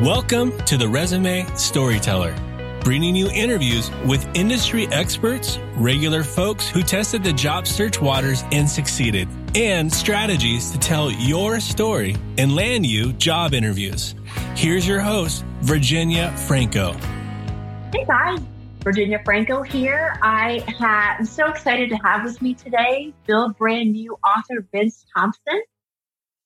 Welcome to the Resume Storyteller, bringing you interviews with industry experts, regular folks who tested the job search waters and succeeded, and strategies to tell your story and land you job interviews. Here's your host, Virginia Franco. Hey guys, Virginia Franco here. I am so excited to have with me today Build Brand New author Vince Thompson.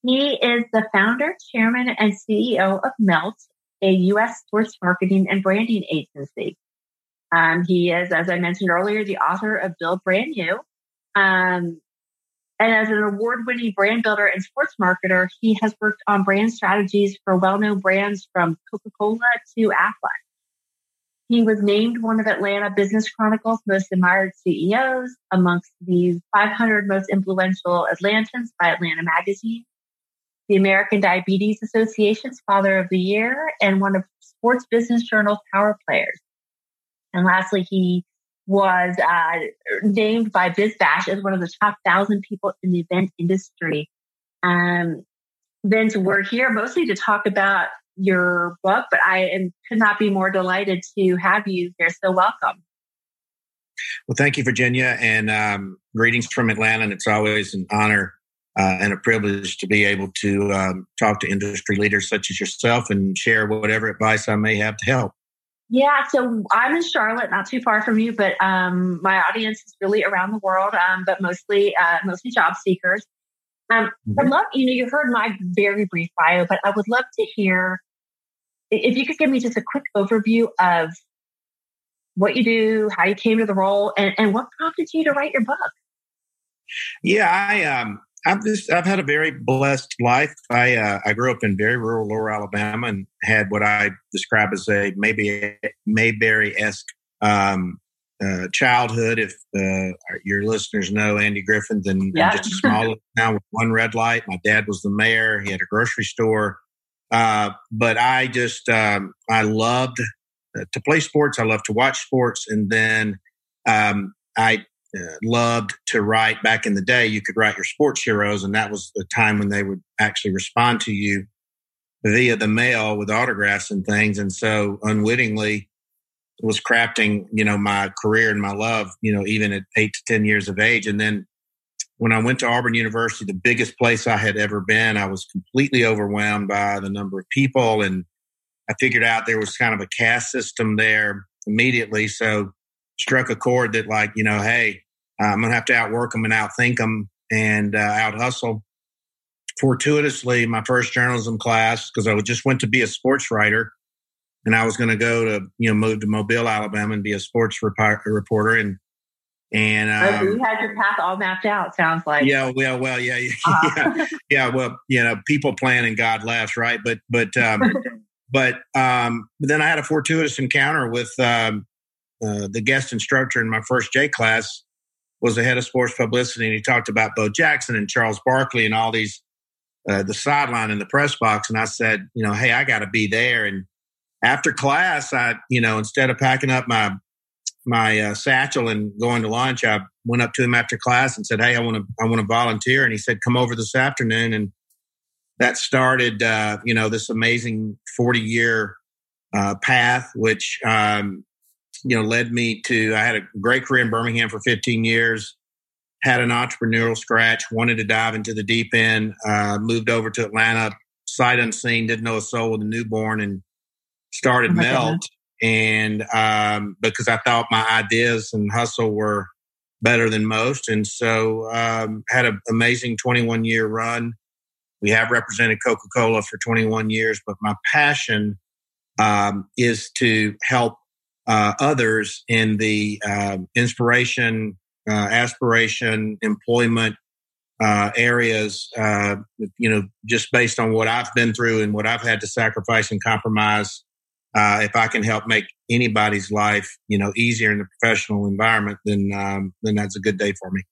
He is the founder, chairman, and CEO of Melt, a U.S. sports marketing and branding agency. Um, he is, as I mentioned earlier, the author of Build Brand New. Um, and as an award winning brand builder and sports marketer, he has worked on brand strategies for well known brands from Coca Cola to Aflac. He was named one of Atlanta Business Chronicle's most admired CEOs amongst the 500 most influential Atlantans by Atlanta Magazine the American Diabetes Association's Father of the Year, and one of Sports Business Journal's Power Players. And lastly, he was uh, named by BizBash as one of the top thousand people in the event industry. Um, Vince, we're here mostly to talk about your book, but I am, could not be more delighted to have you here. So welcome. Well, thank you, Virginia, and um, greetings from Atlanta. And it's always an honor uh, and a privilege to be able to um, talk to industry leaders such as yourself and share whatever advice I may have to help. Yeah, so I'm in Charlotte, not too far from you, but um, my audience is really around the world, um, but mostly uh, mostly job seekers. Um, mm-hmm. I'd love, you know, you heard my very brief bio, but I would love to hear if you could give me just a quick overview of what you do, how you came to the role, and, and what prompted you to write your book. Yeah, I um, I've just I've had a very blessed life. I uh, I grew up in very rural Lower Alabama and had what I describe as a maybe Mayberry esque um, uh, childhood. If uh, your listeners know Andy Griffith, then yeah. just a small town with one red light. My dad was the mayor. He had a grocery store. Uh, but I just um, I loved to play sports. I loved to watch sports, and then um, I uh, Uh, loved to write back in the day. You could write your sports heroes, and that was the time when they would actually respond to you via the mail with autographs and things. And so, unwittingly, was crafting, you know, my career and my love, you know, even at eight to 10 years of age. And then when I went to Auburn University, the biggest place I had ever been, I was completely overwhelmed by the number of people. And I figured out there was kind of a caste system there immediately. So struck a chord that like, you know, hey, I'm going to have to outwork them and outthink them and uh, out hustle. Fortuitously, my first journalism class, because I just went to be a sports writer and I was going to go to, you know, move to Mobile, Alabama and be a sports rep- reporter. And, and, um, oh, you had your path all mapped out, sounds like. Yeah, well, well, yeah, yeah, uh-huh. yeah, yeah. Well, you know, people plan and God laughs, right? But, but, um, but, um, then I had a fortuitous encounter with, um, uh, the guest instructor in my first J class was the head of sports publicity, and he talked about Bo Jackson and Charles Barkley and all these uh, the sideline in the press box. And I said, you know, hey, I got to be there. And after class, I, you know, instead of packing up my my uh, satchel and going to lunch, I went up to him after class and said, hey, I want to I want to volunteer. And he said, come over this afternoon. And that started, uh, you know, this amazing forty year uh, path, which um, you know, led me to, I had a great career in Birmingham for 15 years, had an entrepreneurial scratch, wanted to dive into the deep end, uh, moved over to Atlanta, sight unseen, didn't know a soul with a newborn and started oh Melt. God. And um, because I thought my ideas and hustle were better than most. And so um, had an amazing 21 year run. We have represented Coca Cola for 21 years, but my passion um, is to help uh, others in the uh, inspiration, uh, aspiration, employment uh, areas. Uh, you know, just based on what I've been through and what I've had to sacrifice and compromise. Uh, if I can help make anybody's life, you know, easier in the professional environment, then um, then that's a good day for me.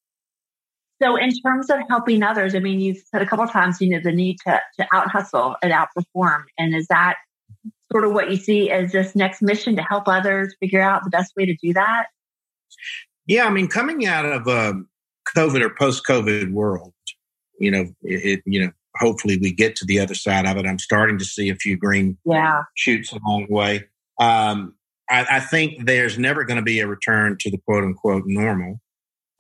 So, in terms of helping others, I mean, you've said a couple times, you know, the need to to out hustle and outperform, and is that sort of what you see as this next mission to help others figure out the best way to do that? Yeah, I mean, coming out of a COVID or post-COVID world, you know, it, you know, hopefully we get to the other side of it. I'm starting to see a few green yeah. shoots along the way. Um, I, I think there's never going to be a return to the quote unquote normal.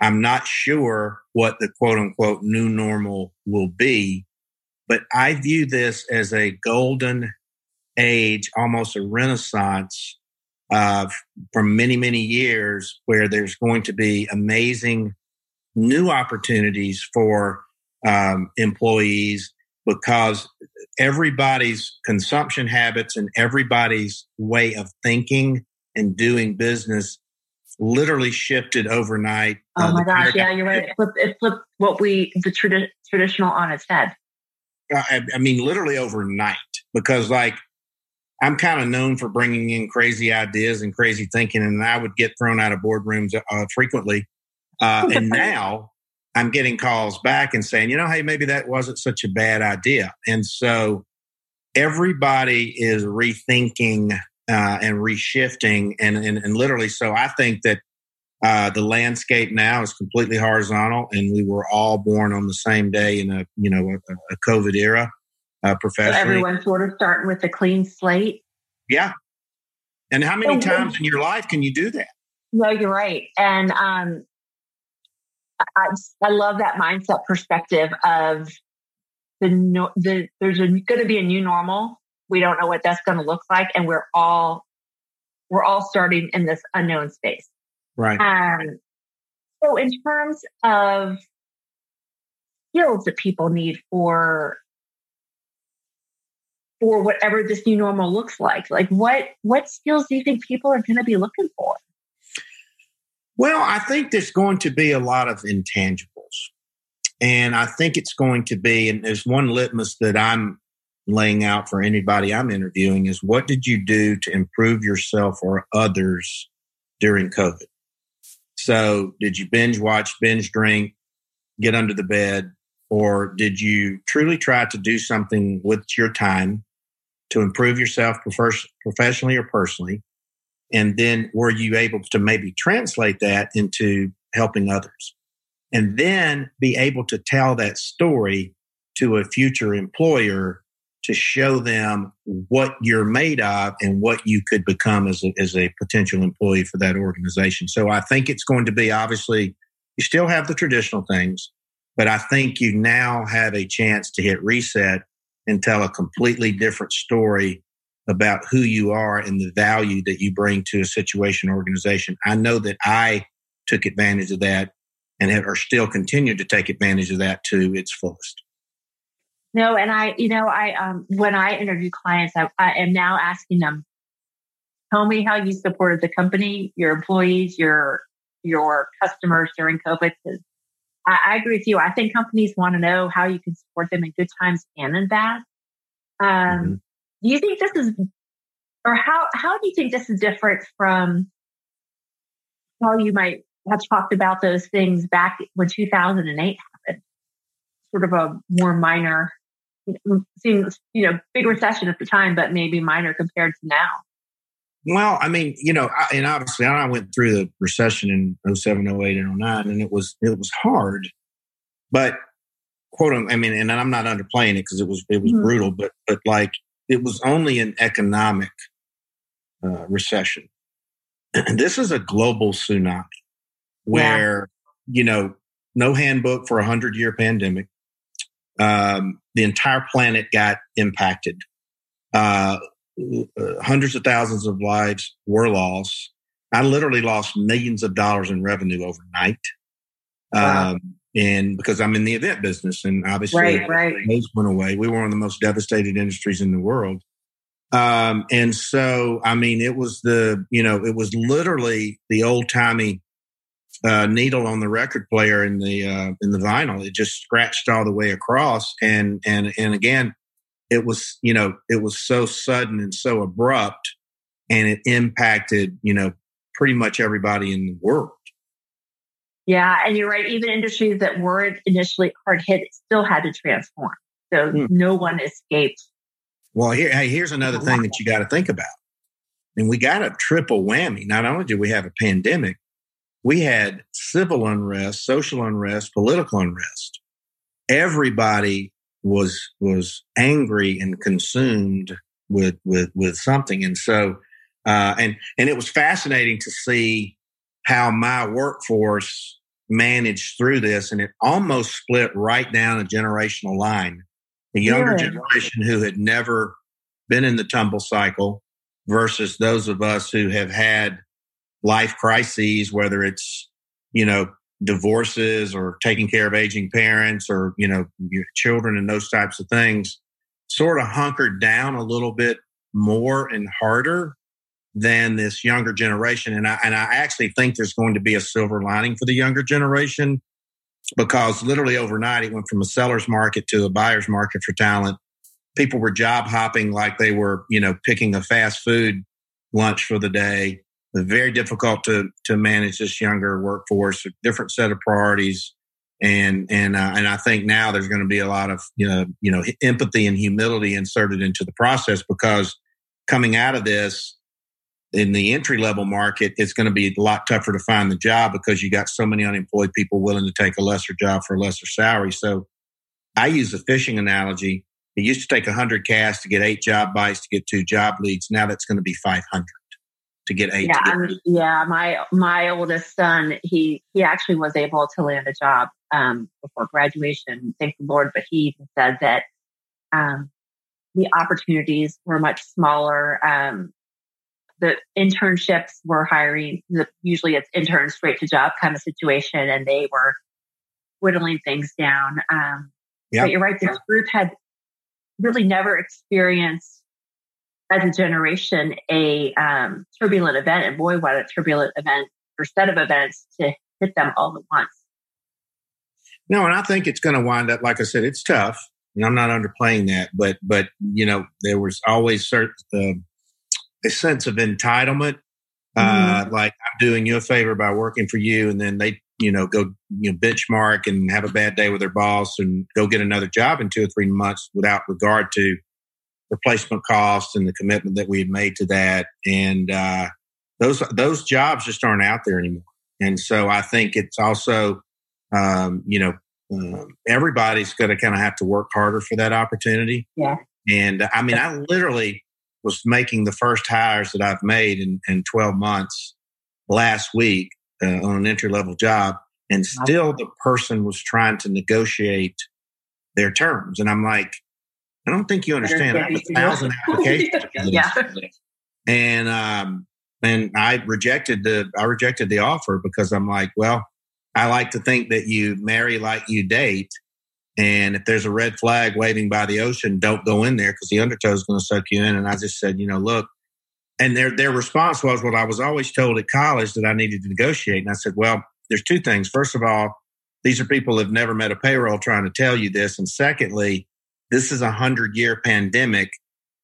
I'm not sure what the quote unquote new normal will be, but I view this as a golden age, almost a renaissance uh, for many, many years where there's going to be amazing new opportunities for um, employees because everybody's consumption habits and everybody's way of thinking and doing business literally shifted overnight. Oh uh, my gosh, yeah, you're right. It flipped, it flipped what we the tradi- traditional on its head. I, I mean, literally overnight, because like I'm kind of known for bringing in crazy ideas and crazy thinking, and I would get thrown out of boardrooms uh, frequently. Uh, and now I'm getting calls back and saying, you know, hey, maybe that wasn't such a bad idea. And so everybody is rethinking uh, and reshifting, and, and, and literally, so I think that uh, the landscape now is completely horizontal, and we were all born on the same day in a you know a, a COVID era. Uh, professionally, so everyone's sort of starting with a clean slate. Yeah, and how many times in your life can you do that? No, you're right, and um, I, I love that mindset perspective of the no, the there's going to be a new normal. We don't know what that's going to look like, and we're all we're all starting in this unknown space. Right. Um, so, in terms of skills that people need for for whatever this new normal looks like, like what what skills do you think people are going to be looking for? Well, I think there's going to be a lot of intangibles. And I think it's going to be, and there's one litmus that I'm laying out for anybody I'm interviewing is what did you do to improve yourself or others during COVID? So, did you binge watch, binge drink, get under the bed, or did you truly try to do something with your time to improve yourself professionally or personally? And then were you able to maybe translate that into helping others? And then be able to tell that story to a future employer to show them what you're made of and what you could become as a, as a potential employee for that organization. So I think it's going to be obviously, you still have the traditional things, but I think you now have a chance to hit reset and tell a completely different story about who you are and the value that you bring to a situation organization. I know that I took advantage of that and have, are still continue to take advantage of that to its fullest. No, and I, you know, I um, when I interview clients, I, I am now asking them, tell me how you supported the company, your employees, your your customers during COVID. I, I agree with you. I think companies want to know how you can support them in good times and in bad. Um, mm-hmm. Do you think this is, or how how do you think this is different from how you might have talked about those things back when 2008 happened? Sort of a more minor, seems you know big recession at the time, but maybe minor compared to now. Well, I mean, you know, I, and obviously I went through the recession in 07, 08, and 09, and it was it was hard, but quote, I mean, and I'm not underplaying it because it was it was mm-hmm. brutal, but but like it was only an economic uh, recession. And this is a global tsunami where, yeah. you know, no handbook for a hundred year pandemic. Um, the entire planet got impacted. Uh, hundreds of thousands of lives were lost. I literally lost millions of dollars in revenue overnight. Wow. Um, and because I'm in the event business, and obviously right, right. those went away. We were one of the most devastated industries in the world. Um, and so, I mean, it was the, you know, it was literally the old timey uh, needle on the record player in the uh, in the vinyl. It just scratched all the way across, and and and again, it was, you know, it was so sudden and so abrupt, and it impacted, you know, pretty much everybody in the world. Yeah, and you're right. Even industries that weren't initially hard hit still had to transform. So hmm. no one escaped. Well, here, hey, here's another thing that you got to think about. And we got a triple whammy. Not only did we have a pandemic, we had civil unrest, social unrest, political unrest. Everybody was was angry and consumed with with with something, and so uh, and and it was fascinating to see how my workforce managed through this, and it almost split right down a generational line. The younger generation who had never been in the tumble cycle versus those of us who have had life crises, whether it's, you know, divorces or taking care of aging parents or, you know, children and those types of things, sort of hunkered down a little bit more and harder than this younger generation. And I, and I actually think there's going to be a silver lining for the younger generation because literally overnight it went from a seller's market to a buyer's market for talent. People were job hopping like they were, you know, picking a fast food lunch for the day. Very difficult to to manage this younger workforce, a different set of priorities, and and uh, and I think now there's going to be a lot of you know you know empathy and humility inserted into the process because coming out of this, in the entry level market, it's going to be a lot tougher to find the job because you got so many unemployed people willing to take a lesser job for a lesser salary. So I use the fishing analogy. It used to take 100 casts to get eight job bites to get two job leads. Now that's going to be 500 to get eight. Yeah, get yeah. My my oldest son, he he actually was able to land a job um, before graduation. Thank the Lord. But he said that um, the opportunities were much smaller. Um, the internships were hiring, usually it's intern straight to job kind of situation, and they were whittling things down. Um. But you're right, this group had really never experienced as a generation a um, turbulent event. And boy, what a turbulent event or set of events to hit them all at once. No, and I think it's going to wind up, like I said, it's tough. And I'm not underplaying that, but, but, you know, there was always certain, uh, a sense of entitlement. Uh, mm-hmm. like I'm doing you a favor by working for you, and then they, you know, go you know benchmark and have a bad day with their boss and go get another job in two or three months without regard to replacement costs and the commitment that we had made to that. And uh, those those jobs just aren't out there anymore. And so I think it's also, um, you know, um, everybody's going to kind of have to work harder for that opportunity. Yeah. And I mean, I literally was making the first hires that I've made in, in 12 months last week uh, on an entry level job. And still the person was trying to negotiate their terms. And I'm like, I don't think you understand. I a thousand applications. yeah. And, um, and I rejected the, I rejected the offer because I'm like, well, I like to think that you marry like you date. And if there's a red flag waving by the ocean, don't go in there because the undertow is going to suck you in. And I just said, you know, look, and their their response was, well, I was always told at college that I needed to negotiate. And I said, well, there's two things. First of all, these are people who've never met a payroll trying to tell you this. And secondly, this is a hundred year pandemic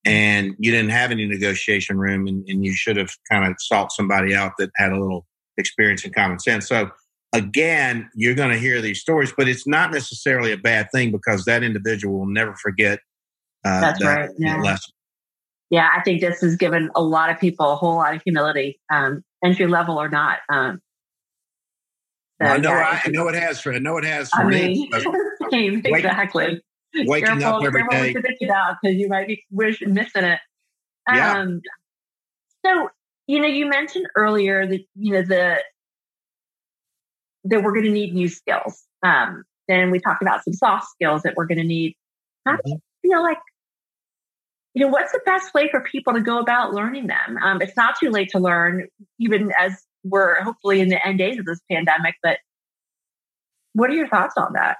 and you didn't have any negotiation room and, and you should have kind of sought somebody out that had a little experience and common sense. So again, you're going to hear these stories, but it's not necessarily a bad thing because that individual will never forget uh, That's that, right. Yeah. lesson. Yeah, I think this has given a lot of people a whole lot of humility, um, entry level or not. Um, so, well, I know, yeah, I, I, know it has for. I know it has for I me. Mean, exactly. Waking careful, up every day. because you might be wish, missing it. Yeah. Um, so you know, you mentioned earlier that you know the that we're going to need new skills. Um, then we talked about some soft skills that we're going to need. How do you mm-hmm. feel like, you know, what's the best way for people to go about learning them? Um, it's not too late to learn, even as we're hopefully in the end days of this pandemic. But what are your thoughts on that?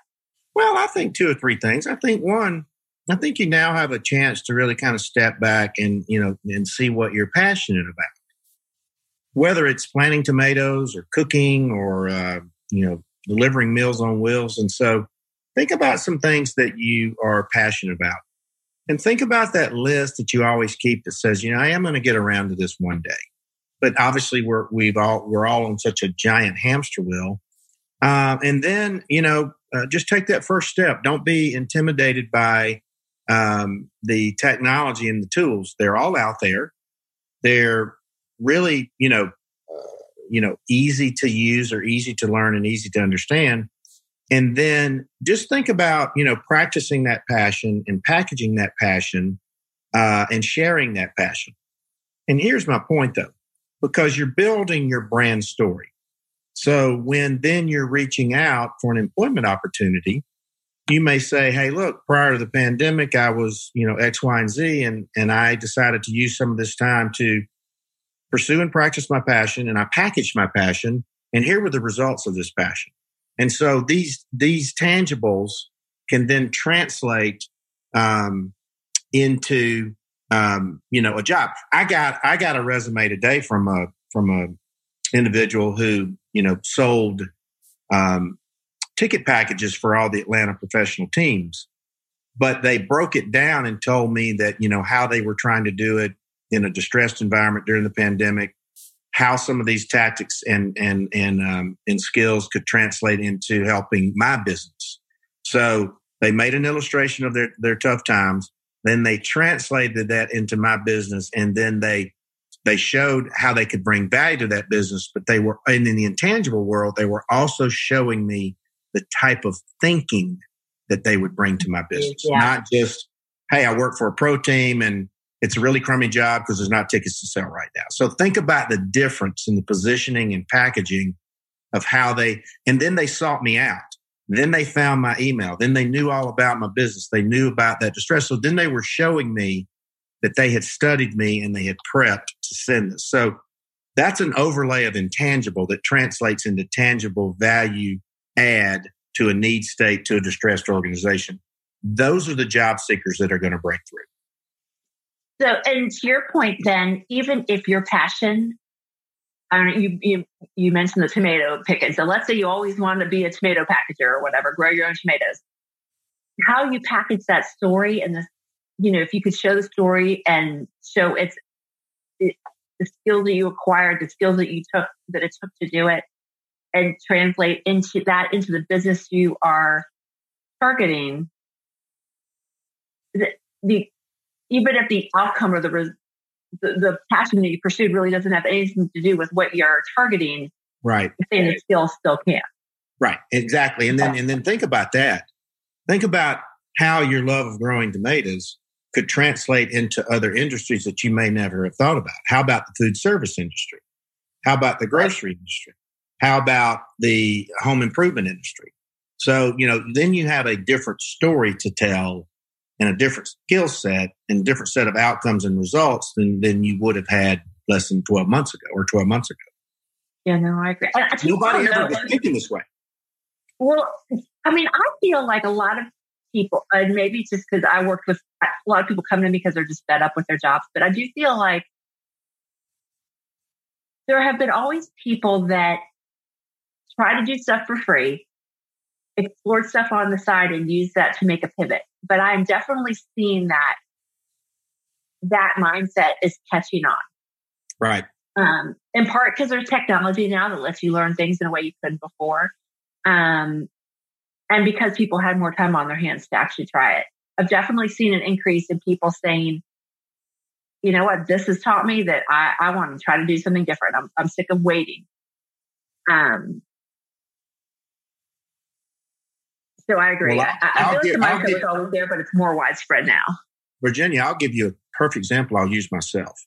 Well, I think two or three things. I think one, I think you now have a chance to really kind of step back and you know and see what you're passionate about. Whether it's planting tomatoes or cooking or uh, you know delivering meals on wheels. And so think about some things that you are passionate about. And think about that list that you always keep that says you know i am going to get around to this one day. But obviously we're we've all we're all on such a giant hamster wheel uh, and then you know uh, just take that first step don't be intimidated by um, the technology and the tools they're all out there they're really, you know, uh, you know, easy to use or easy to learn and easy to understand. And then just think about, you know, practicing that passion and packaging that passion uh, and sharing that passion. And here's my point though, because you're building your brand story. So when then you're reaching out for an employment opportunity, you may say, Hey, look, prior to the pandemic, I was, you know, X, Y, and Z, and, and I decided to use some of this time to pursue and practice my passion. And I packaged my passion. And here were the results of this passion. And so these, these tangibles can then translate, um, into, um, you know, a job. I got, I got a resume today from a, from a individual who, you know, sold, um, ticket packages for all the Atlanta professional teams. But they broke it down and told me that, you know, how they were trying to do it in a distressed environment during the pandemic, how some of these tactics and and and um, and skills could translate into helping my business. So they made an illustration of their their tough times. Then they translated that into my business, and then they they showed how they could bring value to that business. But they were and in the intangible world, they were also showing me the type of thinking that they would bring to my business, yeah. not just hey, I work for a pro team and it's a really crummy job because there's not tickets to sell right now. So think about the difference in the positioning and packaging of how they, and then they sought me out. Then they found my email. Then they knew all about my business. They knew about that distress. So then they were showing me that they had studied me and they had prepped to send this. So that's an overlay of intangible that translates into tangible value add to a need state to a distressed organization. Those are the job seekers that are going to break through. So, and to your point, then, even if your passion, I don't know, you, you, you mentioned the tomato picking. So let's say you always want to be a tomato packager or whatever, grow your own tomatoes. How you package that story and the, you know, if you could show the story and show it's the skills that you acquired, the skills that you took, that it took to do it, and translate into that into the business you are targeting, the, the even if the outcome or the, the, the passion that you pursued really doesn't have anything to do with what you're targeting, right? Then it still still can. Right, exactly. And then and then think about that. Think about how your love of growing tomatoes could translate into other industries that you may never have thought about. How about the food service industry? How about the grocery industry? How about the home improvement industry? So, you know, then you have a different story to tell and a different skill set and different set of outcomes and results than, than you would have had less than 12 months ago or 12 months ago. Yeah, no, I agree. I, Nobody ever was thinking this way. Well, I mean, I feel like a lot of people, and maybe just because I worked with a lot of people come to me because they're just fed up with their jobs, but I do feel like there have been always people that try to do stuff for free explore stuff on the side and use that to make a pivot. But I'm definitely seeing that that mindset is catching on. Right. Um, in part because there's technology now that lets you learn things in a way you couldn't before. Um, and because people had more time on their hands to actually try it. I've definitely seen an increase in people saying, you know what, this has taught me that I, I want to try to do something different. I'm, I'm sick of waiting. Um, So I agree. Well, I, I, feel give, like the mindset was always there, but it's more widespread now. Virginia, I'll give you a perfect example. I'll use myself.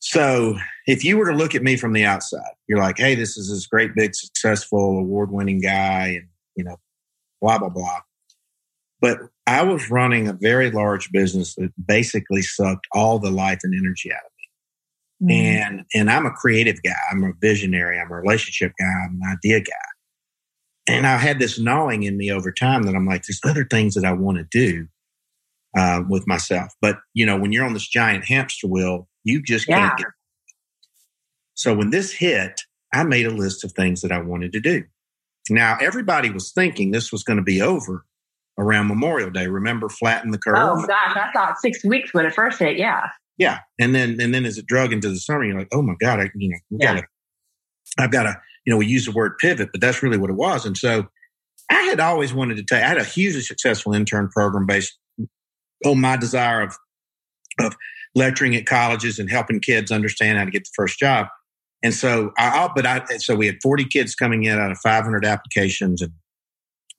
So if you were to look at me from the outside, you're like, hey, this is this great, big, successful, award winning guy, and, you know, blah, blah, blah. But I was running a very large business that basically sucked all the life and energy out of me. Mm. And and I'm a creative guy. I'm a visionary. I'm a relationship guy. I'm an idea guy. And I had this gnawing in me over time that I'm like, there's other things that I want to do uh, with myself. But, you know, when you're on this giant hamster wheel, you just yeah. can't get. So when this hit, I made a list of things that I wanted to do. Now, everybody was thinking this was going to be over around Memorial Day. Remember, flatten the curve? Oh, gosh. I thought six weeks when it first hit. Yeah. Yeah. And then, and then as it drug into the summer, you're like, oh my God, I, you know, yeah. gotta, I've got to you know, we use the word pivot, but that's really what it was. And so I had always wanted to take, I had a hugely successful intern program based on my desire of, of lecturing at colleges and helping kids understand how to get the first job. And so I, but I, so we had 40 kids coming in out of 500 applications and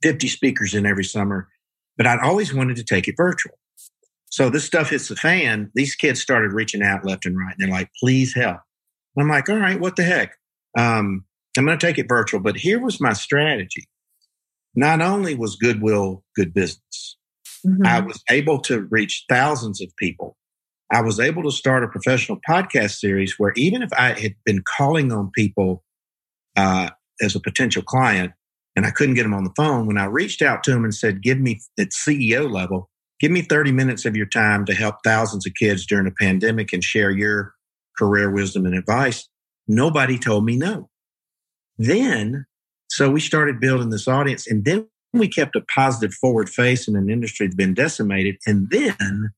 50 speakers in every summer, but I'd always wanted to take it virtual. So this stuff hits the fan. These kids started reaching out left and right. And they're like, please help. I'm like, all right, what the heck? Um, I'm going to take it virtual. But here was my strategy. Not only was Goodwill good business, mm-hmm. I was able to reach thousands of people. I was able to start a professional podcast series where even if I had been calling on people uh, as a potential client and I couldn't get them on the phone, when I reached out to them and said, give me at CEO level, give me 30 minutes of your time to help thousands of kids during a pandemic and share your career wisdom and advice, nobody told me no. Then, so we started building this audience and then we kept a positive forward face in an industry that's been decimated. And then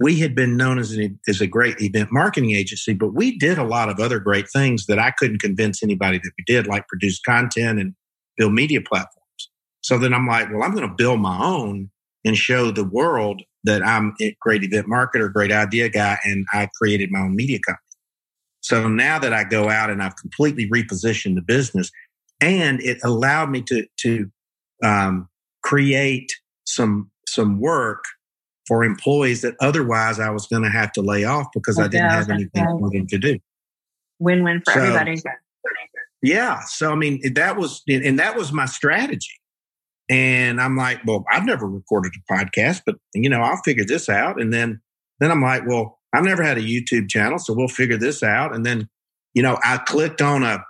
we had been known as, an, as a great event marketing agency, but we did a lot of other great things that I couldn't convince anybody that we did, like produce content and build media platforms. So then I'm like, well, I'm going to build my own and show the world that I'm a great event marketer, great idea guy, and I created my own media company. So now that I go out and I've completely repositioned the business, and it allowed me to to um, create some some work for employees that otherwise I was going to have to lay off because I didn't have anything right. for them to do. Win win for so, everybody. Yeah. So I mean that was and that was my strategy. And I'm like, well, I've never recorded a podcast, but you know, I'll figure this out. And then then I'm like, well, I've never had a YouTube channel, so we'll figure this out. And then, you know, I clicked on a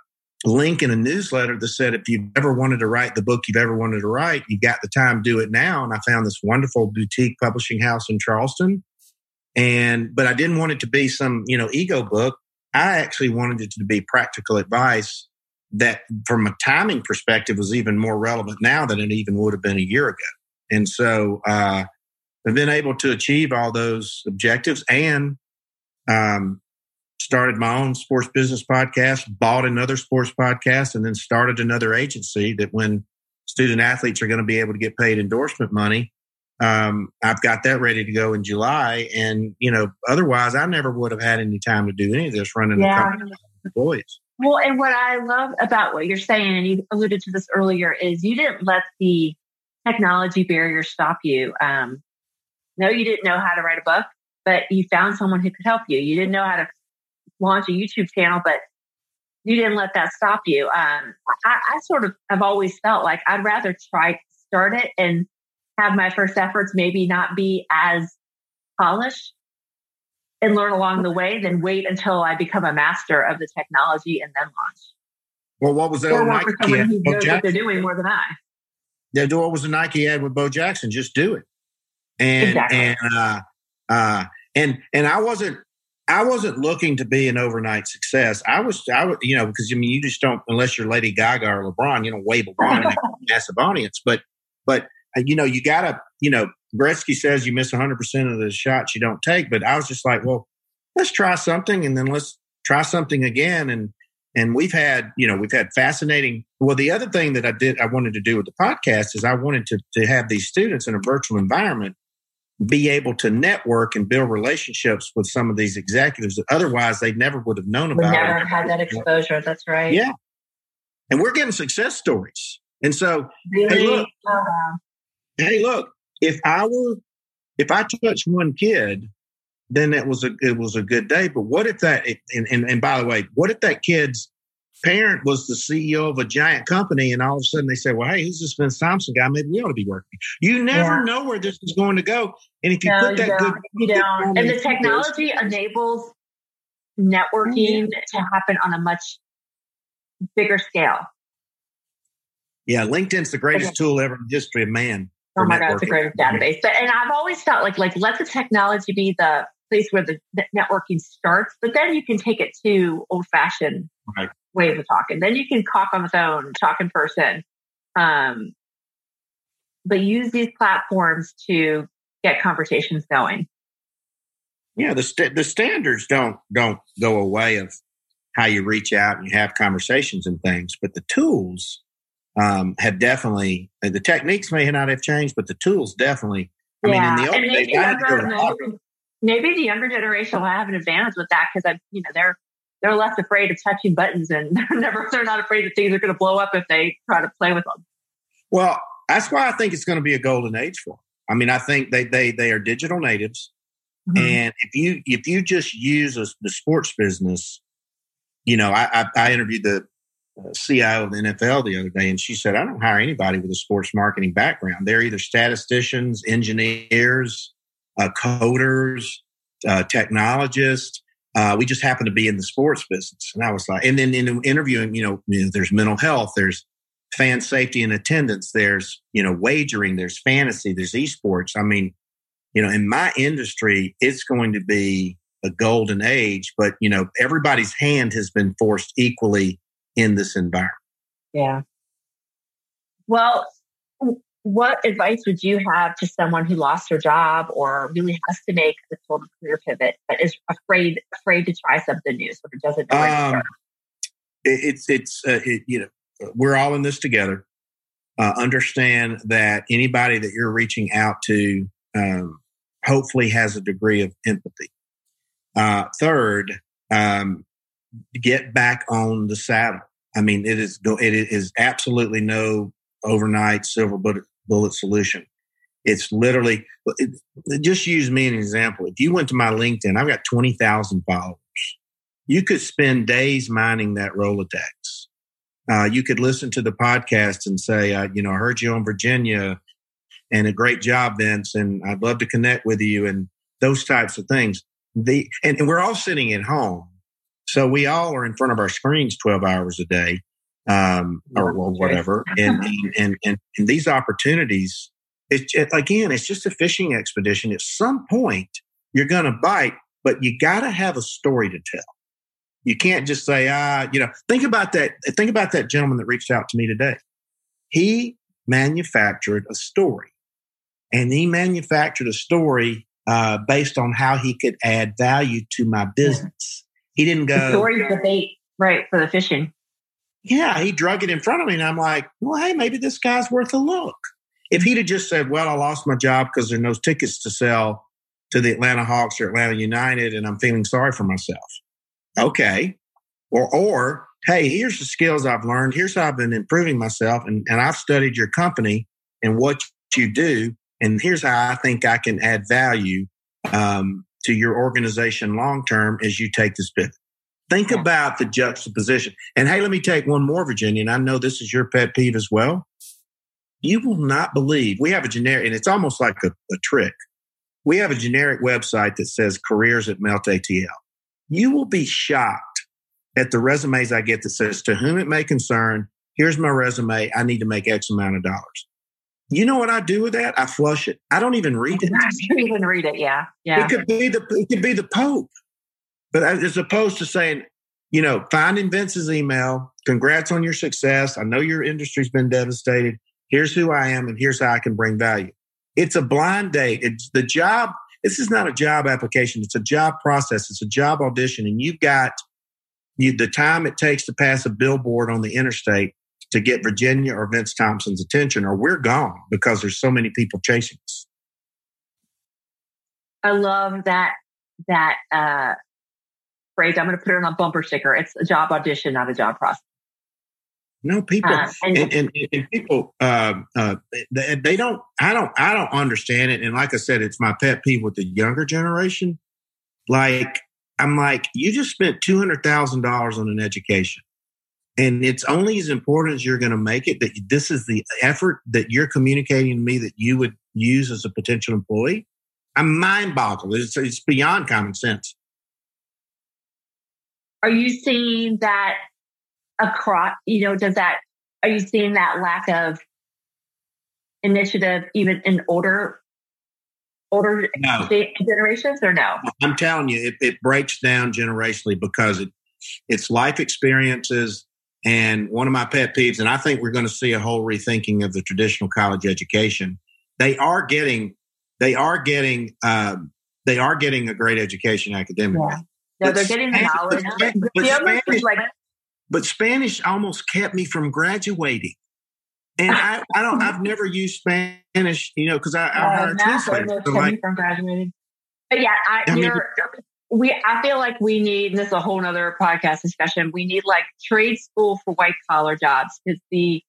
link in a newsletter that said, if you've ever wanted to write the book you've ever wanted to write, you got the time, do it now. And I found this wonderful boutique publishing house in Charleston. And, but I didn't want it to be some, you know, ego book. I actually wanted it to be practical advice that from a timing perspective was even more relevant now than it even would have been a year ago. And so, uh, I've been able to achieve all those objectives and um, started my own sports business podcast, bought another sports podcast, and then started another agency that when student athletes are going to be able to get paid endorsement money, um, I've got that ready to go in July. And, you know, otherwise I never would have had any time to do any of this running yeah. the employees. Well, and what I love about what you're saying, and you alluded to this earlier, is you didn't let the technology barrier stop you. Um, no, you didn't know how to write a book, but you found someone who could help you. You didn't know how to launch a YouTube channel, but you didn't let that stop you. Um, I, I sort of have always felt like I'd rather try to start it and have my first efforts maybe not be as polished and learn along the way than wait until I become a master of the technology and then launch. Well, what was that or Nike someone who knows what they're doing more than I. Yeah, do what was the Nike ad with Bo Jackson? Just do it. And exactly. and uh, uh, and and I wasn't I wasn't looking to be an overnight success. I was, I would, you know, because I mean, you just don't, unless you're Lady Gaga or LeBron, you don't wave a massive audience. But, but, uh, you know, you gotta, you know, Gretzky says you miss 100% of the shots you don't take. But I was just like, well, let's try something and then let's try something again. And, and we've had, you know, we've had fascinating. Well, the other thing that I did, I wanted to do with the podcast is I wanted to, to have these students in a virtual environment be able to network and build relationships with some of these executives that otherwise they never would have known about. We never it. had that exposure. That's right. Yeah. And we're getting success stories. And so, really? hey, look, uh-huh. hey, look, if I were, if I touch one kid, then it was a, it was a good day. But what if that, and, and, and by the way, what if that kid's parent was the CEO of a giant company, and all of a sudden they say, "Well, hey, who's this Vince Thompson guy? Maybe we ought to be working." You never yeah. know where this is going to go, and if you no, put that you good, you don't. And the technology enables networking mm-hmm. to happen on a much bigger scale. Yeah, LinkedIn's the greatest okay. tool ever in the history of man. Oh my god, it's the greatest database. But and I've always felt like like let the technology be the place where the, the networking starts, but then you can take it to old fashioned right ways of talking. Then you can talk on the phone, talk in person. Um, but use these platforms to get conversations going. Yeah, the st- the standards don't don't go away of how you reach out and you have conversations and things, but the tools um, have definitely the techniques may not have changed, but the tools definitely. I yeah. mean, in the old days, maybe, maybe the younger generation will have an advantage with that because I, you know, they're they're less afraid of touching buttons and they're never they're not afraid that things are going to blow up if they try to play with them. Well, that's why I think it's going to be a golden age for them. I mean, I think they they they are digital natives, mm-hmm. and if you if you just use a, the sports business, you know, I, I, I interviewed the uh, CIO of the NFL the other day, and she said, I don't hire anybody with a sports marketing background. They're either statisticians, engineers, uh, coders, uh, technologists. Uh, we just happen to be in the sports business. And I was like, and then in interviewing, you know, you know, there's mental health, there's fan safety and attendance, there's, you know, wagering, there's fantasy, there's esports. I mean, you know, in my industry, it's going to be a golden age, but, you know, everybody's hand has been forced equally in this environment. Yeah. Well, what advice would you have to someone who lost their job or really has to make a total career pivot but is afraid afraid to try something new so it doesn't know um, it's it's uh, it, you know we're all in this together. Uh, understand that anybody that you're reaching out to um, hopefully has a degree of empathy. Uh, third um, get back on the saddle. I mean it is it is absolutely no overnight silver bullet bullet solution. It's literally it, just use me an example. If you went to my LinkedIn, I've got 20,000 followers. You could spend days mining that Rolodex. Uh, you could listen to the podcast and say, uh, you know, I heard you on Virginia and a great job, Vince, and I'd love to connect with you and those types of things. The, and, and we're all sitting at home. So we all are in front of our screens 12 hours a day um, or, or whatever. And, and, and, and, these opportunities, it, it, again, it's just a fishing expedition. At some point, you're going to bite, but you got to have a story to tell. You can't just say, ah, you know, think about that. Think about that gentleman that reached out to me today. He manufactured a story and he manufactured a story uh, based on how he could add value to my business. He didn't go. The story's the bait, right, for the fishing yeah, he drug it in front of me. And I'm like, well, hey, maybe this guy's worth a look. If he'd have just said, well, I lost my job because there are no tickets to sell to the Atlanta Hawks or Atlanta United and I'm feeling sorry for myself. Okay. Or, or, hey, here's the skills I've learned. Here's how I've been improving myself. And, and I've studied your company and what you do. And here's how I think I can add value um, to your organization long term as you take this pivot. Think yeah. about the juxtaposition. And hey, let me take one more, Virginia, and I know this is your pet peeve as well. You will not believe we have a generic, and it's almost like a, a trick. We have a generic website that says careers at Melt ATL. You will be shocked at the resumes I get that says, to whom it may concern, here's my resume. I need to make X amount of dollars. You know what I do with that? I flush it. I don't even read it. I don't even read it. Yeah. Yeah. It could be the, it could be the Pope. But as opposed to saying, you know, finding Vince's email, congrats on your success. I know your industry's been devastated. Here's who I am and here's how I can bring value. It's a blind date. It's the job. This is not a job application. It's a job process. It's a job audition. And you've got you, the time it takes to pass a billboard on the interstate to get Virginia or Vince Thompson's attention, or we're gone because there's so many people chasing us. I love that that uh, phrase. I'm going to put it on a bumper sticker. It's a job audition, not a job process. No, people uh, and, and, and, and, people uh, uh, they, they, don't. I don't. I don't understand it. And like I said, it's my pet peeve with the younger generation. Like I'm like, you just spent two hundred thousand dollars on an education, and it's only as important as you're going to make it. That this is the effort that you're communicating to me that you would use as a potential employee. I'm mind boggled. It's, it's beyond common sense. Are you seeing that across, you know, does that, are you seeing that lack of initiative even in older older no. generations or no? I'm telling you, it, it breaks down generationally because it it's life experiences and one of my pet peeves, and I think we're going to see a whole rethinking of the traditional college education. They are getting, they are getting, um, they are getting a great education academically. Yeah. No, they're getting the knowledge. But, but, Spanish, like, but Spanish almost kept me from graduating. And I, I don't, I've never used Spanish, you know, because I, I uh, hired translator. So like, from graduating. But yeah, I, I mean, we, I feel like we need, and this is a whole other podcast discussion. We need like trade school for white collar jobs because the,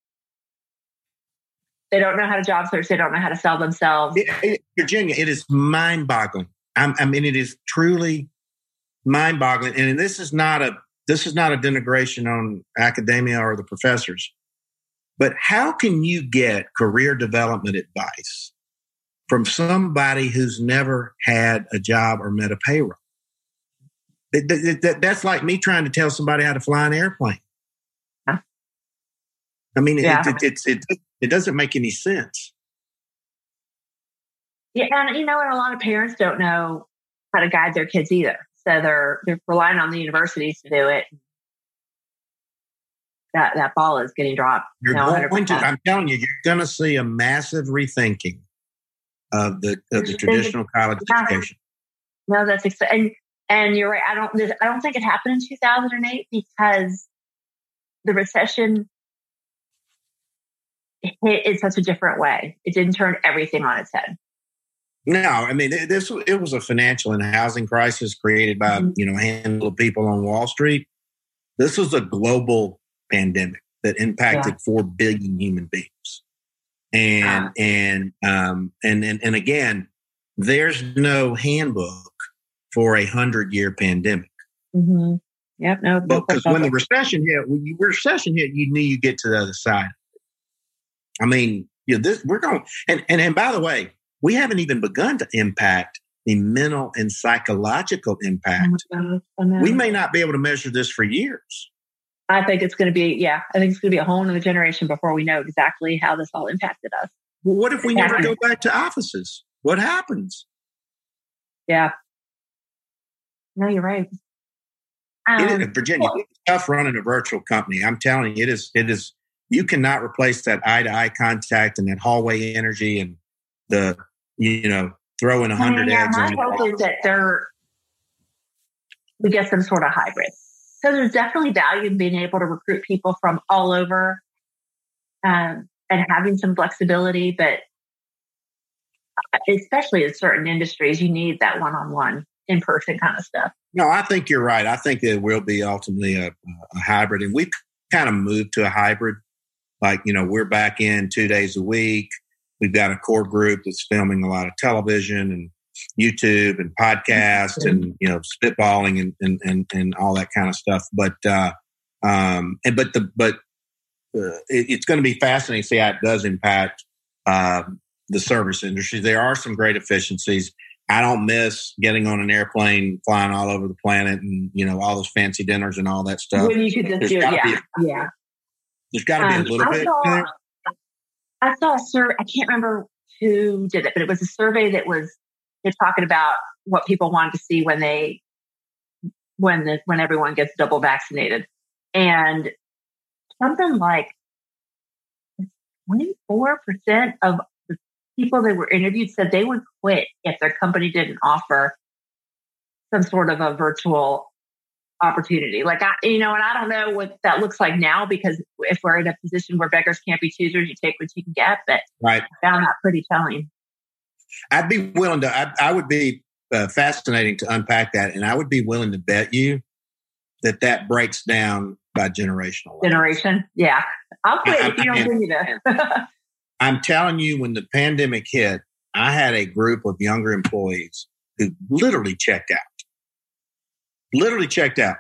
They don't know how to job search. They don't know how to sell themselves. It, it, Virginia, it is mind boggling. I mean, it is truly mind boggling. And this is not a, this is not a denigration on academia or the professors, but how can you get career development advice from somebody who's never had a job or met a payroll? It, it, it, that's like me trying to tell somebody how to fly an airplane. Huh? I mean, yeah. it, it, it doesn't make any sense. Yeah, and you know, and a lot of parents don't know how to guide their kids either, so they're they're relying on the universities to do it. That that ball is getting dropped. You're going to. I'm telling you, you're going to see a massive rethinking of the of the traditional college education. No, that's exciting. And you're right. I don't. I don't think it happened in 2008 because the recession hit in such a different way. It didn't turn everything on its head. No, I mean this. It was a financial and housing crisis created by mm-hmm. you know a handful of people on Wall Street. This was a global pandemic that impacted yeah. four billion human beings, and and um and and and again, there's no handbook for a hundred year pandemic. Mm-hmm. Yep. No. Because when the recession hit, when you recession hit, you knew you get to the other side. I mean, you know, this we're going and and and by the way, we haven't even begun to impact the mental and psychological impact. Oh we may not be able to measure this for years. I think it's going to be, yeah, I think it's going to be a whole new generation before we know exactly how this all impacted us. Well, what if we never go back to offices? What happens? Yeah. No, you're right. Um, it is, Virginia, well, it's tough running a virtual company. I'm telling you, it is. It is. You cannot replace that eye to eye contact and that hallway energy and the you know throwing a hundred yeah, eggs. My hope is that they're we get some sort of hybrid. So there's definitely value in being able to recruit people from all over um, and having some flexibility, but especially in certain industries, you need that one-on-one in-person kind of stuff. No, I think you're right. I think it will be ultimately a, a hybrid, and we've kind of moved to a hybrid. Like you know, we're back in two days a week. We've got a core group that's filming a lot of television and YouTube and podcast and you know spitballing and, and and and, all that kind of stuff. But uh, um, and but the but uh, it, it's going to be fascinating to see how it does impact uh, the service industry. There are some great efficiencies. I don't miss getting on an airplane, flying all over the planet, and you know all those fancy dinners and all that stuff. When you could just do, yeah, yeah. There's got to um, be a um, little I bit. Saw, I saw a survey. I can't remember who did it, but it was a survey that was they're talking about what people wanted to see when they when the when everyone gets double vaccinated, and something like twenty four percent of the people that were interviewed said they would quit if their company didn't offer some sort of a virtual opportunity. Like I, you know, and I don't know what that looks like now because if we're in a position where beggars can't be choosers, you take what you can get. But right. I found that pretty telling. I'd be willing to. I, I would be uh, fascinating to unpack that, and I would be willing to bet you that that breaks down by generational. Generation, yeah. I'll quit I, if you don't give me that. I'm telling you, when the pandemic hit, I had a group of younger employees who literally checked out literally checked out.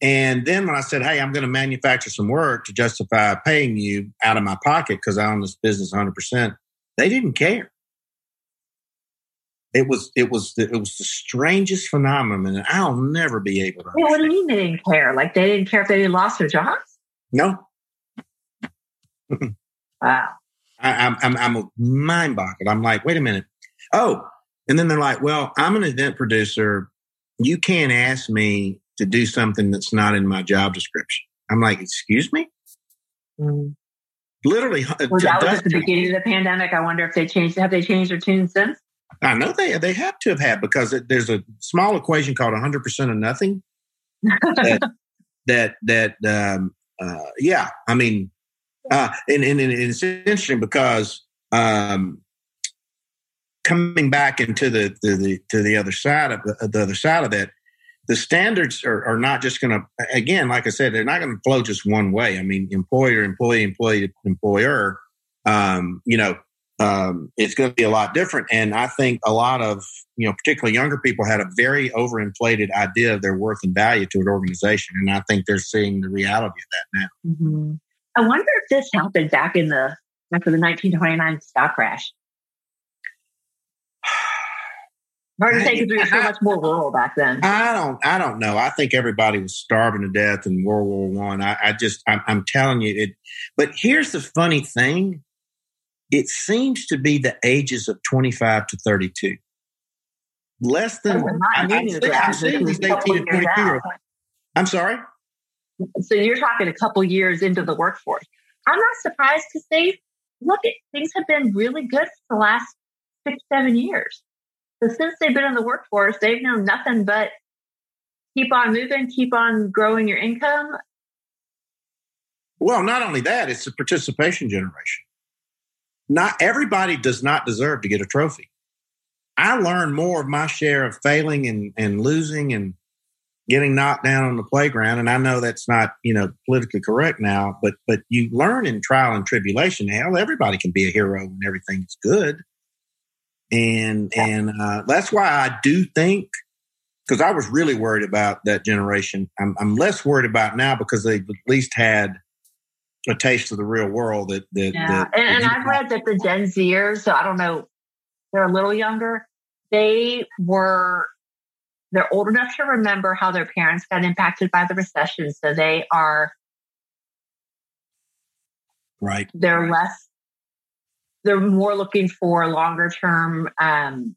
And then when I said, Hey, I'm going to manufacture some work to justify paying you out of my pocket because I own this business 100%, they didn't care. It was it was the, it was the strangest phenomenon, and I'll never be able to. Well, what do you mean they didn't care? Like they didn't care if they lost their jobs? No. wow. I, am I'm I'm mind boggled. I'm like, wait a minute. Oh, and then they're like, well, I'm an event producer you can't ask me to do something that's not in my job description. I'm like, excuse me? Mm. Literally. Well, that was at the beginning of the pandemic. I wonder if they changed, have they changed their tune since? I know they they have to have had because there's a small equation called 100% of nothing. that, that, that, um, uh, yeah, I mean, uh, and, and, and it's interesting because, um, coming back into the, the, the to the other side of the, the, other side of that, the standards are, are not just going to again, like I said, they're not going to flow just one way. I mean, employer, employee, employee, employer. um, you know, um, it's going to be a lot different. And I think a lot of, you know, particularly younger people had a very overinflated idea of their worth and value to an organization. And I think they're seeing the reality of that now. Mm-hmm. I wonder if this happened back in the, after the 1929 stock crash. Hard to say because we were so much more rural back then. I don't. I don't know. I think everybody was starving to death in World War One. I, I, just. I'm, I'm telling you it. But here's the funny thing: it seems to be the ages of 25 to 32. Less than. Oh, I, I'm seeing these 18 to 22. I'm sorry. So you're talking a couple years into the workforce. I'm not surprised because they look at things have been really good for the last six, seven years. So since they've been in the workforce, they've known nothing but keep on moving, keep on growing your income. Well, not only that, it's a participation generation. Not everybody does not deserve to get a trophy. I learned more of my share of failing and, and losing and getting knocked down on the playground. And I know that's not, you know, politically correct now, but but you learn in trial and tribulation. Hell, everybody can be a hero when everything's good and and uh, that's why I do think because I was really worried about that generation. I'm, I'm less worried about now because they've at least had a taste of the real world. That, that yeah, that, and, and I've read that the Gen Zers, so I don't know, they're a little younger. They were they're old enough to remember how their parents got impacted by the recession, so they are right. They're less they're more looking for longer term um,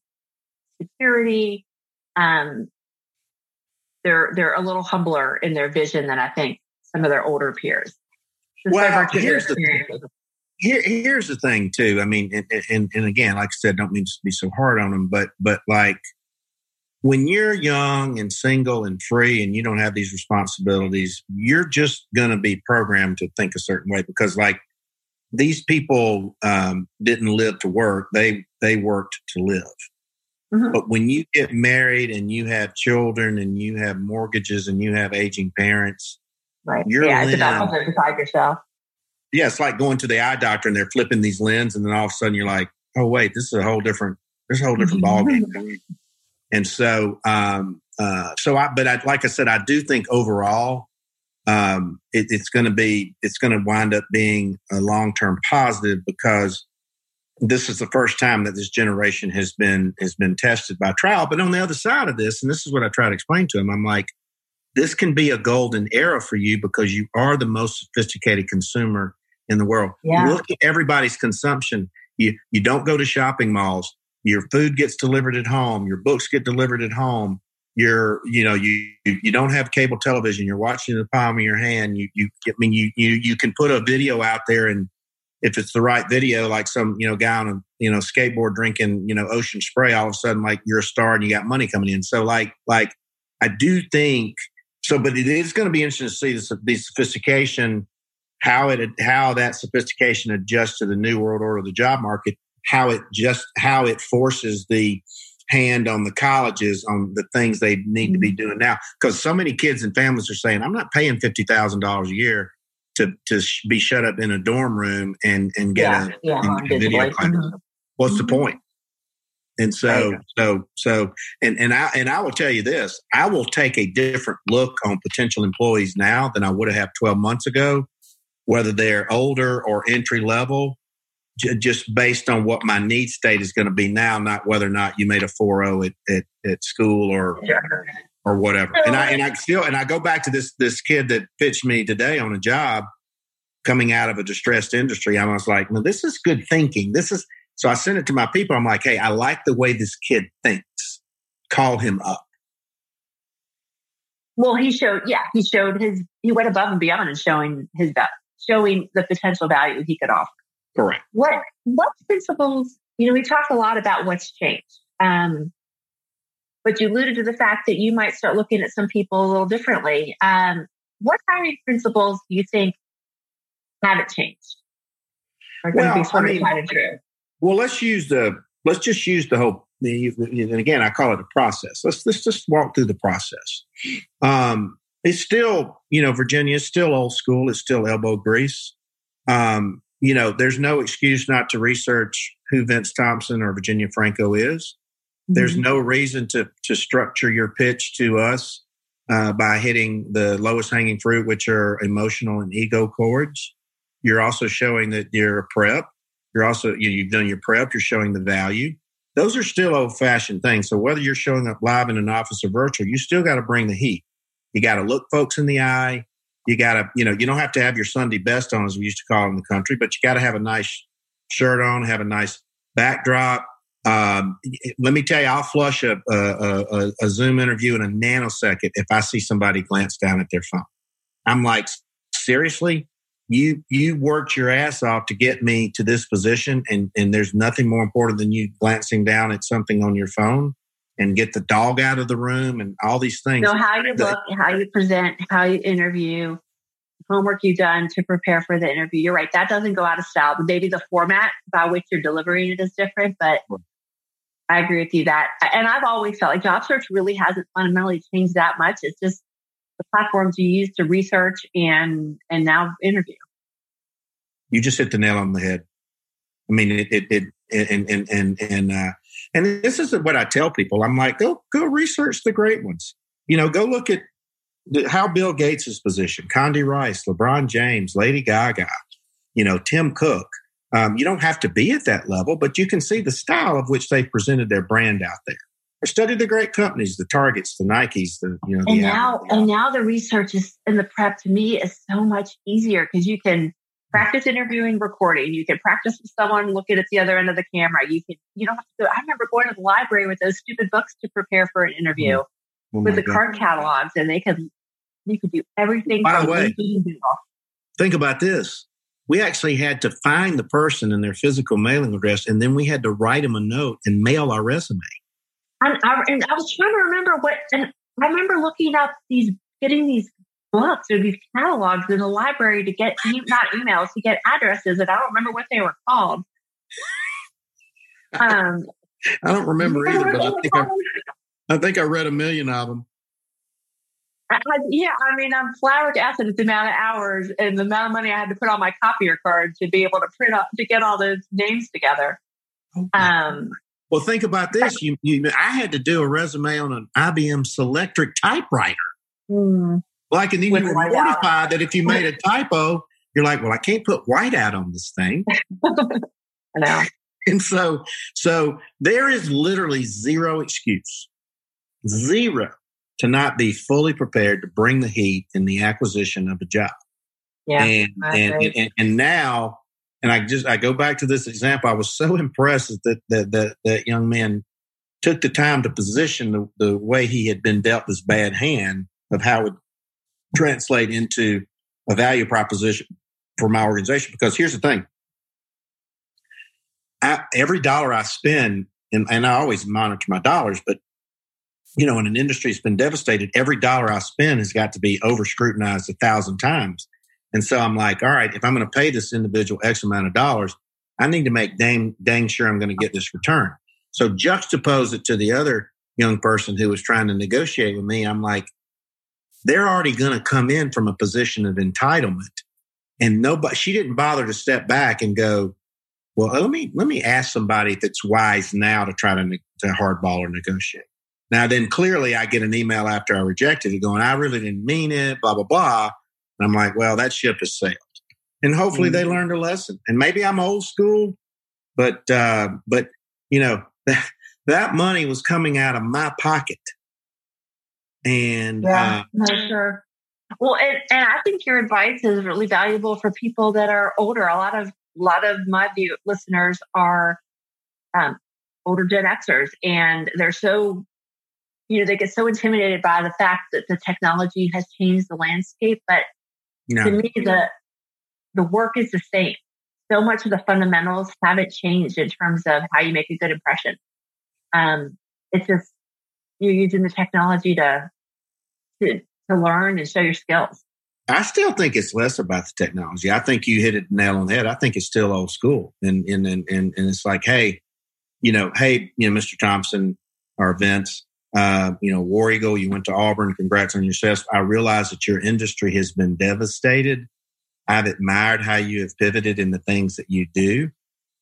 security. Um, they're they're a little humbler in their vision than I think some of their older peers. Well, here's the, here, here's the thing too. I mean, and, and, and again, like I said, don't mean to be so hard on them, but but like when you're young and single and free and you don't have these responsibilities, you're just going to be programmed to think a certain way because like these people um, didn't live to work; they they worked to live. Mm-hmm. But when you get married and you have children and you have mortgages and you have aging parents, right? You're yeah, it's about something beside yourself. Yeah, it's like going to the eye doctor and they're flipping these lenses, and then all of a sudden you're like, "Oh wait, this is a whole different. There's a whole different ballgame." and so, um, uh, so I, but I, like I said, I do think overall, um, it, it's going to be it's going to wind up being a long term positive because this is the first time that this generation has been has been tested by trial. But on the other side of this, and this is what I try to explain to them, I'm like, this can be a golden era for you because you are the most sophisticated consumer in the world. Yeah. Look at everybody's consumption. You you don't go to shopping malls. Your food gets delivered at home. Your books get delivered at home you're you know you you don't have cable television. You're watching the palm of your hand. You you I mean you you you can put a video out there and if it's the right video like some you know guy on a you know skateboard drinking you know ocean spray all of a sudden like you're a star and you got money coming in. So like like I do think so but it is going to be interesting to see this the sophistication how it how that sophistication adjusts to the new world order of the job market how it just how it forces the hand on the colleges on the things they need to be mm-hmm. doing now. Because so many kids and families are saying, I'm not paying $50,000 a year to, to be shut up in a dorm room and, and get yeah, a, yeah, a video. Mm-hmm. What's mm-hmm. the point? And so, so, so, and, and I, and I will tell you this, I will take a different look on potential employees now than I would have 12 months ago, whether they're older or entry level j- just based on what my need state is going to be now, not whether or not you made a 4.0 at, at, at school or or whatever. And I and I still and I go back to this this kid that pitched me today on a job coming out of a distressed industry. I was like, no, this is good thinking. This is so I sent it to my people. I'm like, hey, I like the way this kid thinks. Call him up. Well, he showed, yeah, he showed his, he went above and beyond in showing his, showing the potential value he could offer. Correct. What what principles? You know, we talk a lot about what's changed, um, but you alluded to the fact that you might start looking at some people a little differently. Um, what hiring principles do you think haven't changed? Are well, be sort I mean, of true? Well, let's use the let's just use the whole. The, and again, I call it a process. Let's let's just walk through the process. Um, it's still, you know, Virginia is still old school. It's still elbow grease. Um, you know, there's no excuse not to research who Vince Thompson or Virginia Franco is. Mm-hmm. There's no reason to to structure your pitch to us uh, by hitting the lowest hanging fruit, which are emotional and ego chords. You're also showing that you're a prep. You're also you, you've done your prep. You're showing the value. Those are still old fashioned things. So whether you're showing up live in an office or virtual, you still got to bring the heat. You got to look folks in the eye. You got to, you know, you don't have to have your Sunday best on, as we used to call it in the country, but you got to have a nice shirt on, have a nice backdrop. Um, let me tell you, I'll flush a, a, a, a Zoom interview in a nanosecond if I see somebody glance down at their phone. I'm like, seriously? you you worked your ass off to get me to this position and and there's nothing more important than you glancing down at something on your phone and get the dog out of the room and all these things so how you look how you present how you interview homework you've done to prepare for the interview you're right that doesn't go out of style but maybe the format by which you're delivering it is different but i agree with you that and i've always felt like job search really hasn't fundamentally changed that much it's just the platforms you use to research and and now interview. You just hit the nail on the head. I mean, it, it, it and and and and uh, and this is what I tell people. I'm like, go go research the great ones. You know, go look at how Bill Gates is positioned, Condi Rice, LeBron James, Lady Gaga, you know, Tim Cook. Um, you don't have to be at that level, but you can see the style of which they presented their brand out there. I studied the great companies, the Targets, the Nikes, the you know. The and now, Apple. and now the research is and the prep to me is so much easier because you can practice interviewing, recording. You can practice with someone looking at the other end of the camera. You can you don't have to go. I remember going to the library with those stupid books to prepare for an interview mm-hmm. oh, with the God. card catalogs, and they could you could do everything. By the way, think about this. We actually had to find the person and their physical mailing address, and then we had to write them a note and mail our resume. And I, and I was trying to remember what, and I remember looking up these, getting these books or these catalogs in the library to get, not emails, to get addresses, and I don't remember what they were called. Um, I don't remember either, but I think I, I think I read a million of them. I, yeah, I mean, I'm flabbergasted at the amount of hours and the amount of money I had to put on my copier card to be able to print out to get all those names together. Okay. Um, well, think about this. You, you, I had to do a resume on an IBM Selectric typewriter. Mm. Like, and then you were mortified that if you made a typo, you're like, well, I can't put white out on this thing. Know. And so, so there is literally zero excuse, zero to not be fully prepared to bring the heat in the acquisition of a job. Yeah. And, and, and, and now and I just I go back to this example. I was so impressed that that that, that young man took the time to position the, the way he had been dealt this bad hand of how it translate into a value proposition for my organization. Because here's the thing. I, every dollar I spend, and, and I always monitor my dollars, but you know, in an industry that's been devastated, every dollar I spend has got to be over scrutinized a thousand times. And so I'm like, all right, if I'm going to pay this individual X amount of dollars, I need to make dang, dang sure I'm going to get this return. So juxtapose it to the other young person who was trying to negotiate with me. I'm like, they're already going to come in from a position of entitlement. And nobody, she didn't bother to step back and go, well, let me, let me ask somebody that's wise now to try to, to hardball or negotiate. Now, then clearly I get an email after I rejected it going, I really didn't mean it, blah, blah, blah. And I'm like, well, that ship has sailed. And hopefully mm-hmm. they learned a lesson. And maybe I'm old school, but uh, but you know that that money was coming out of my pocket. And yeah, uh, no, sure. Well, and, and I think your advice is really valuable for people that are older. A lot of a lot of my view listeners are um, older Gen Xers, and they're so you know they get so intimidated by the fact that the technology has changed the landscape. But no. To me, the the work is the same. So much of the fundamentals haven't changed in terms of how you make a good impression. Um, it's just you're using the technology to, to to learn and show your skills. I still think it's less about the technology. I think you hit it nail on the head. I think it's still old school, and and and and, and it's like, hey, you know, hey, you know, Mr. Thompson or Vince, uh, you know, War Eagle, you went to Auburn. Congrats on your success. I realize that your industry has been devastated. I've admired how you have pivoted in the things that you do.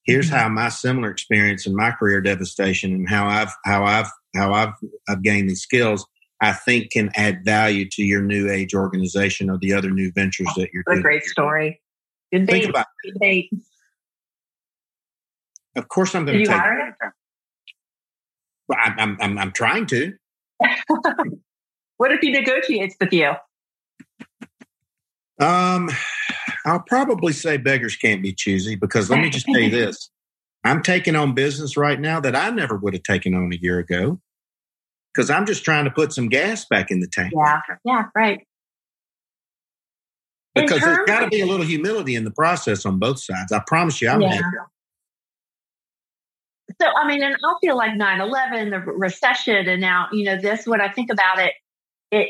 Here's mm-hmm. how my similar experience in my career devastation and how I've how I've how I've I've gained these skills I think can add value to your new age organization or the other new ventures that you're what doing. A great story. Good date. Think about Good date. Of course, I'm going to take. Hire well, I'm, I'm, I'm, I'm trying to. what if he negotiates with you? Um, I'll probably say beggars can't be choosy because let me just tell you this: I'm taking on business right now that I never would have taken on a year ago because I'm just trying to put some gas back in the tank. Yeah, yeah, right. Because there's got to be a little humility in the process on both sides. I promise you, I'm yeah. So, I mean, and I feel like 9 11, the recession, and now, you know, this, when I think about it, it,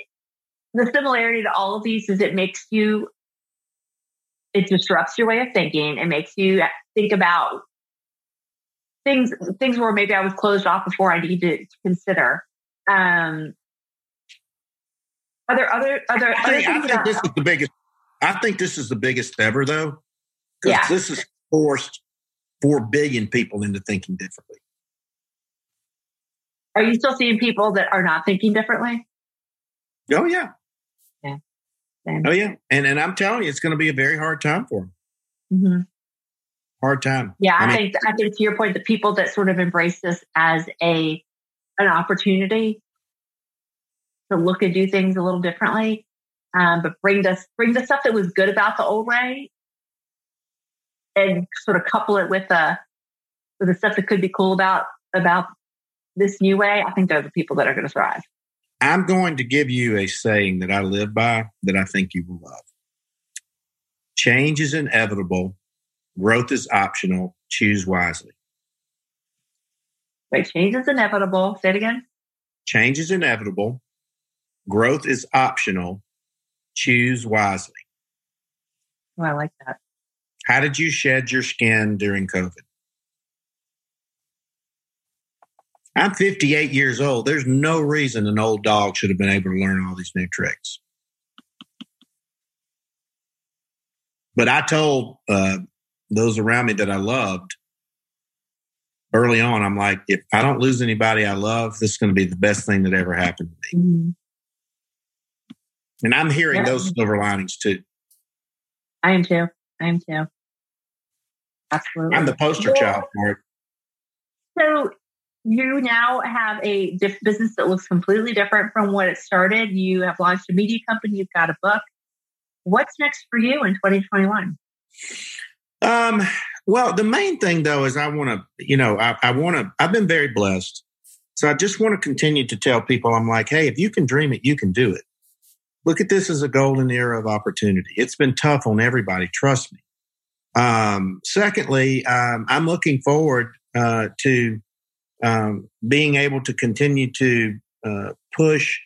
the similarity to all of these is it makes you, it disrupts your way of thinking. It makes you think about things, things where maybe I was closed off before I needed to consider. Um, are there other, other, I think, I think this is the biggest, I think this is the biggest ever though. Because yeah. this is forced 4 billion people into thinking differently. Are you still seeing people that are not thinking differently? Oh, yeah. Yeah. Same. Oh, yeah. And, and I'm telling you, it's going to be a very hard time for them. Mm-hmm. Hard time. Yeah, I, I mean, think I think to your point, the people that sort of embrace this as a an opportunity to look and do things a little differently, um, but bring the bring the stuff that was good about the old way and sort of couple it with the with the stuff that could be cool about about this new way, I think those are the people that are going to thrive. I'm going to give you a saying that I live by that I think you will love. Change is inevitable. Growth is optional. Choose wisely. Wait, change is inevitable. Say it again. Change is inevitable. Growth is optional. Choose wisely. Oh, I like that. How did you shed your skin during COVID? I'm 58 years old. There's no reason an old dog should have been able to learn all these new tricks. But I told uh, those around me that I loved early on, I'm like, if I don't lose anybody I love, this is going to be the best thing that ever happened to me. Mm-hmm. And I'm hearing yeah. those silver linings too. I am too. I am too. Absolutely. I'm the poster child for it. So you now have a diff- business that looks completely different from what it started. You have launched a media company. You've got a book. What's next for you in 2021? Um, well, the main thing though is I want to, you know, I, I want to, I've been very blessed. So I just want to continue to tell people, I'm like, hey, if you can dream it, you can do it. Look at this as a golden era of opportunity. It's been tough on everybody. Trust me. Um, secondly, um, I'm looking forward uh, to um, being able to continue to uh, push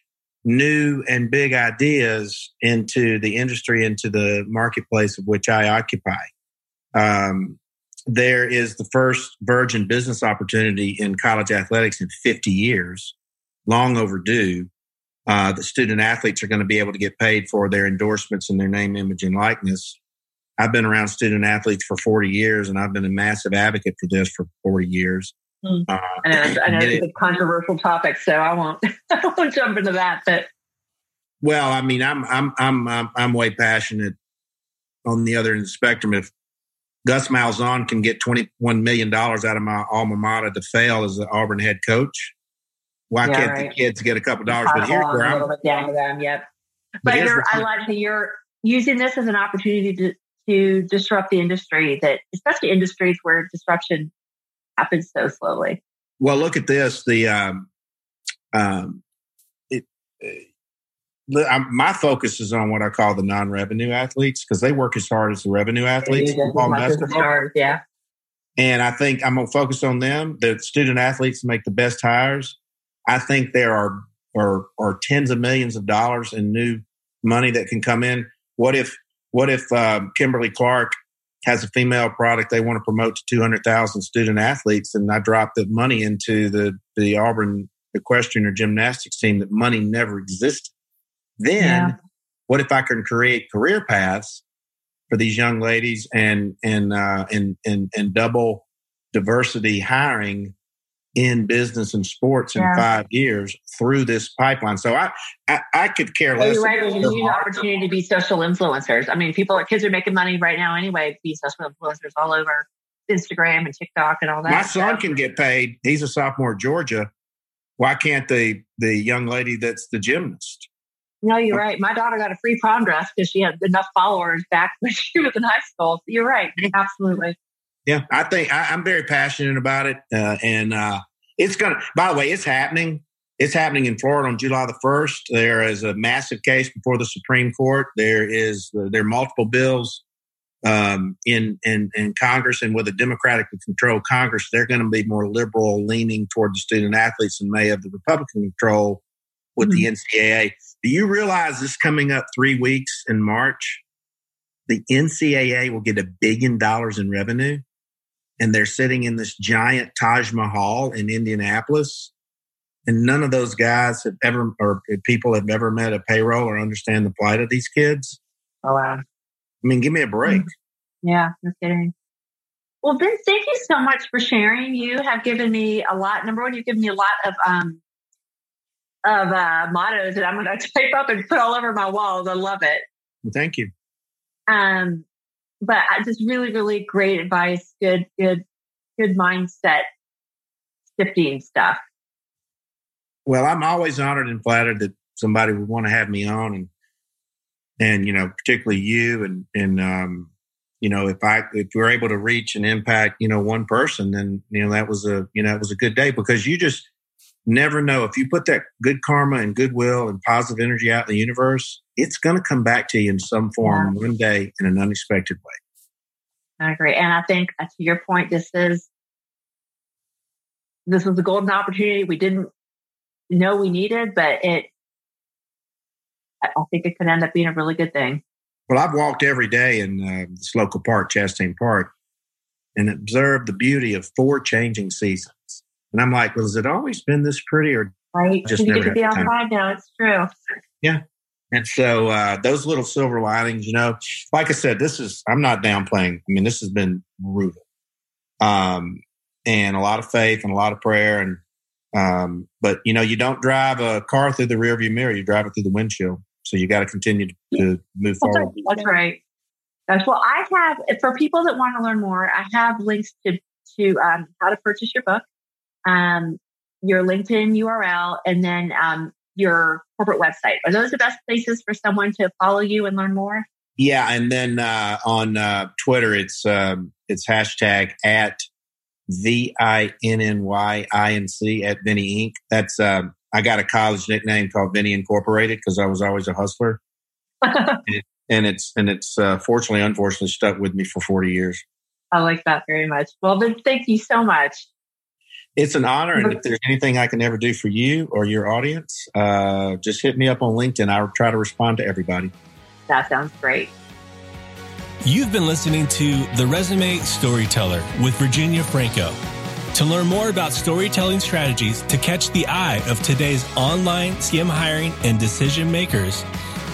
new and big ideas into the industry, into the marketplace of which I occupy. Um, there is the first virgin business opportunity in college athletics in 50 years, long overdue. Uh, the student athletes are going to be able to get paid for their endorsements and their name, image, and likeness I've been around student athletes for 40 years and I've been a massive advocate for this for 40 years. Mm. Uh, I know, I know it's a controversial topic, so I won't, I won't jump into that. But well, I mean, I'm, I'm, I'm, I'm, I'm way passionate on the other end of the spectrum. If Gus Malzahn can get $21 million out of my alma mater to fail as the Auburn head coach, why yeah, can't right. the kids get a couple dollars? But here's where I'm. Down to them, yep. But, but I like that you're using this as an opportunity to to disrupt the industry that especially industries where disruption happens so slowly well look at this the um, um, it, my focus is on what I call the non-revenue athletes because they work as hard as the revenue athletes. Hard, yeah. And I think I'm going to focus on them. The student athletes make the best hires. I think there are, are are tens of millions of dollars in new money that can come in. What if what if um, Kimberly Clark has a female product they want to promote to 200,000 student athletes and I drop the money into the, the Auburn equestrian or gymnastics team that money never existed? Then yeah. what if I can create career paths for these young ladies and and uh, and and and double diversity hiring in business and sports in yeah. five years through this pipeline. So I I, I could care less. you're right. There's a huge opportunity to be social influencers. I mean, people, kids are making money right now anyway. Be social influencers all over Instagram and TikTok and all that. My son can get paid. He's a sophomore at Georgia. Why can't the the young lady that's the gymnast? No, you're right. My daughter got a free prom dress because she had enough followers back when she was in high school. You're right. Absolutely. Yeah, I think I, am very passionate about it, uh, and uh, it's gonna. By the way, it's happening. It's happening in Florida on July the first. There is a massive case before the Supreme Court. There is there are multiple bills um, in in in Congress, and with a Democratically controlled Congress, they're going to be more liberal, leaning toward the student athletes, and may have the Republican control with mm-hmm. the NCAA. Do you realize this coming up three weeks in March? The NCAA will get a billion dollars in revenue and they're sitting in this giant Taj Mahal in Indianapolis. And none of those guys have ever, or people have ever met a payroll or understand the plight of these kids. Oh, wow. I mean, give me a break. Mm-hmm. Yeah, no kidding. Well, Vince, thank you so much for sharing. You have given me a lot. Number one, you've given me a lot of um, of uh, mottos that I'm going to type up and put all over my walls. I love it. Well, thank you. Um, but just really, really great advice. Good, good, good mindset shifting stuff. Well, I'm always honored and flattered that somebody would want to have me on, and and you know, particularly you, and and um, you know, if I if we're able to reach and impact, you know, one person, then you know that was a you know that was a good day because you just never know if you put that good karma and goodwill and positive energy out in the universe, it's going to come back to you in some form yeah. one day in an unexpected way. I agree. And I think uh, to your point, this is, this was a golden opportunity we didn't know we needed, but it, I think it could end up being a really good thing. Well, I've walked every day in uh, this local park, Chastain Park, and observed the beauty of four changing seasons. And I'm like, well, has it always been this pretty or right? Just you get to be outside now. It's true. Yeah. And so uh, those little silver linings, you know, like I said, this is I'm not downplaying. I mean, this has been brutal, um, and a lot of faith and a lot of prayer, and um, but you know, you don't drive a car through the rearview mirror; you drive it through the windshield. So you got to continue to move forward. That's right. That's well. I have for people that want to learn more. I have links to to um, how to purchase your book um, your LinkedIn URL, and then um, your corporate website. Are those the best places for someone to follow you and learn more? Yeah, and then uh, on uh, Twitter, it's um, it's hashtag at V I N N Y I N C at Vinny Inc. That's uh, I got a college nickname called Vinny Incorporated because I was always a hustler, and, and, it's and it's uh, fortunately, unfortunately, stuck with me for forty years. I like that very much. Well, then, thank you so much. It's an honor. And if there's anything I can ever do for you or your audience, uh, just hit me up on LinkedIn. I'll try to respond to everybody. That sounds great. You've been listening to The Resume Storyteller with Virginia Franco. To learn more about storytelling strategies to catch the eye of today's online skim hiring and decision makers,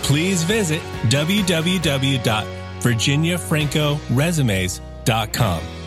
please visit www.virginiafrancoresumes.com.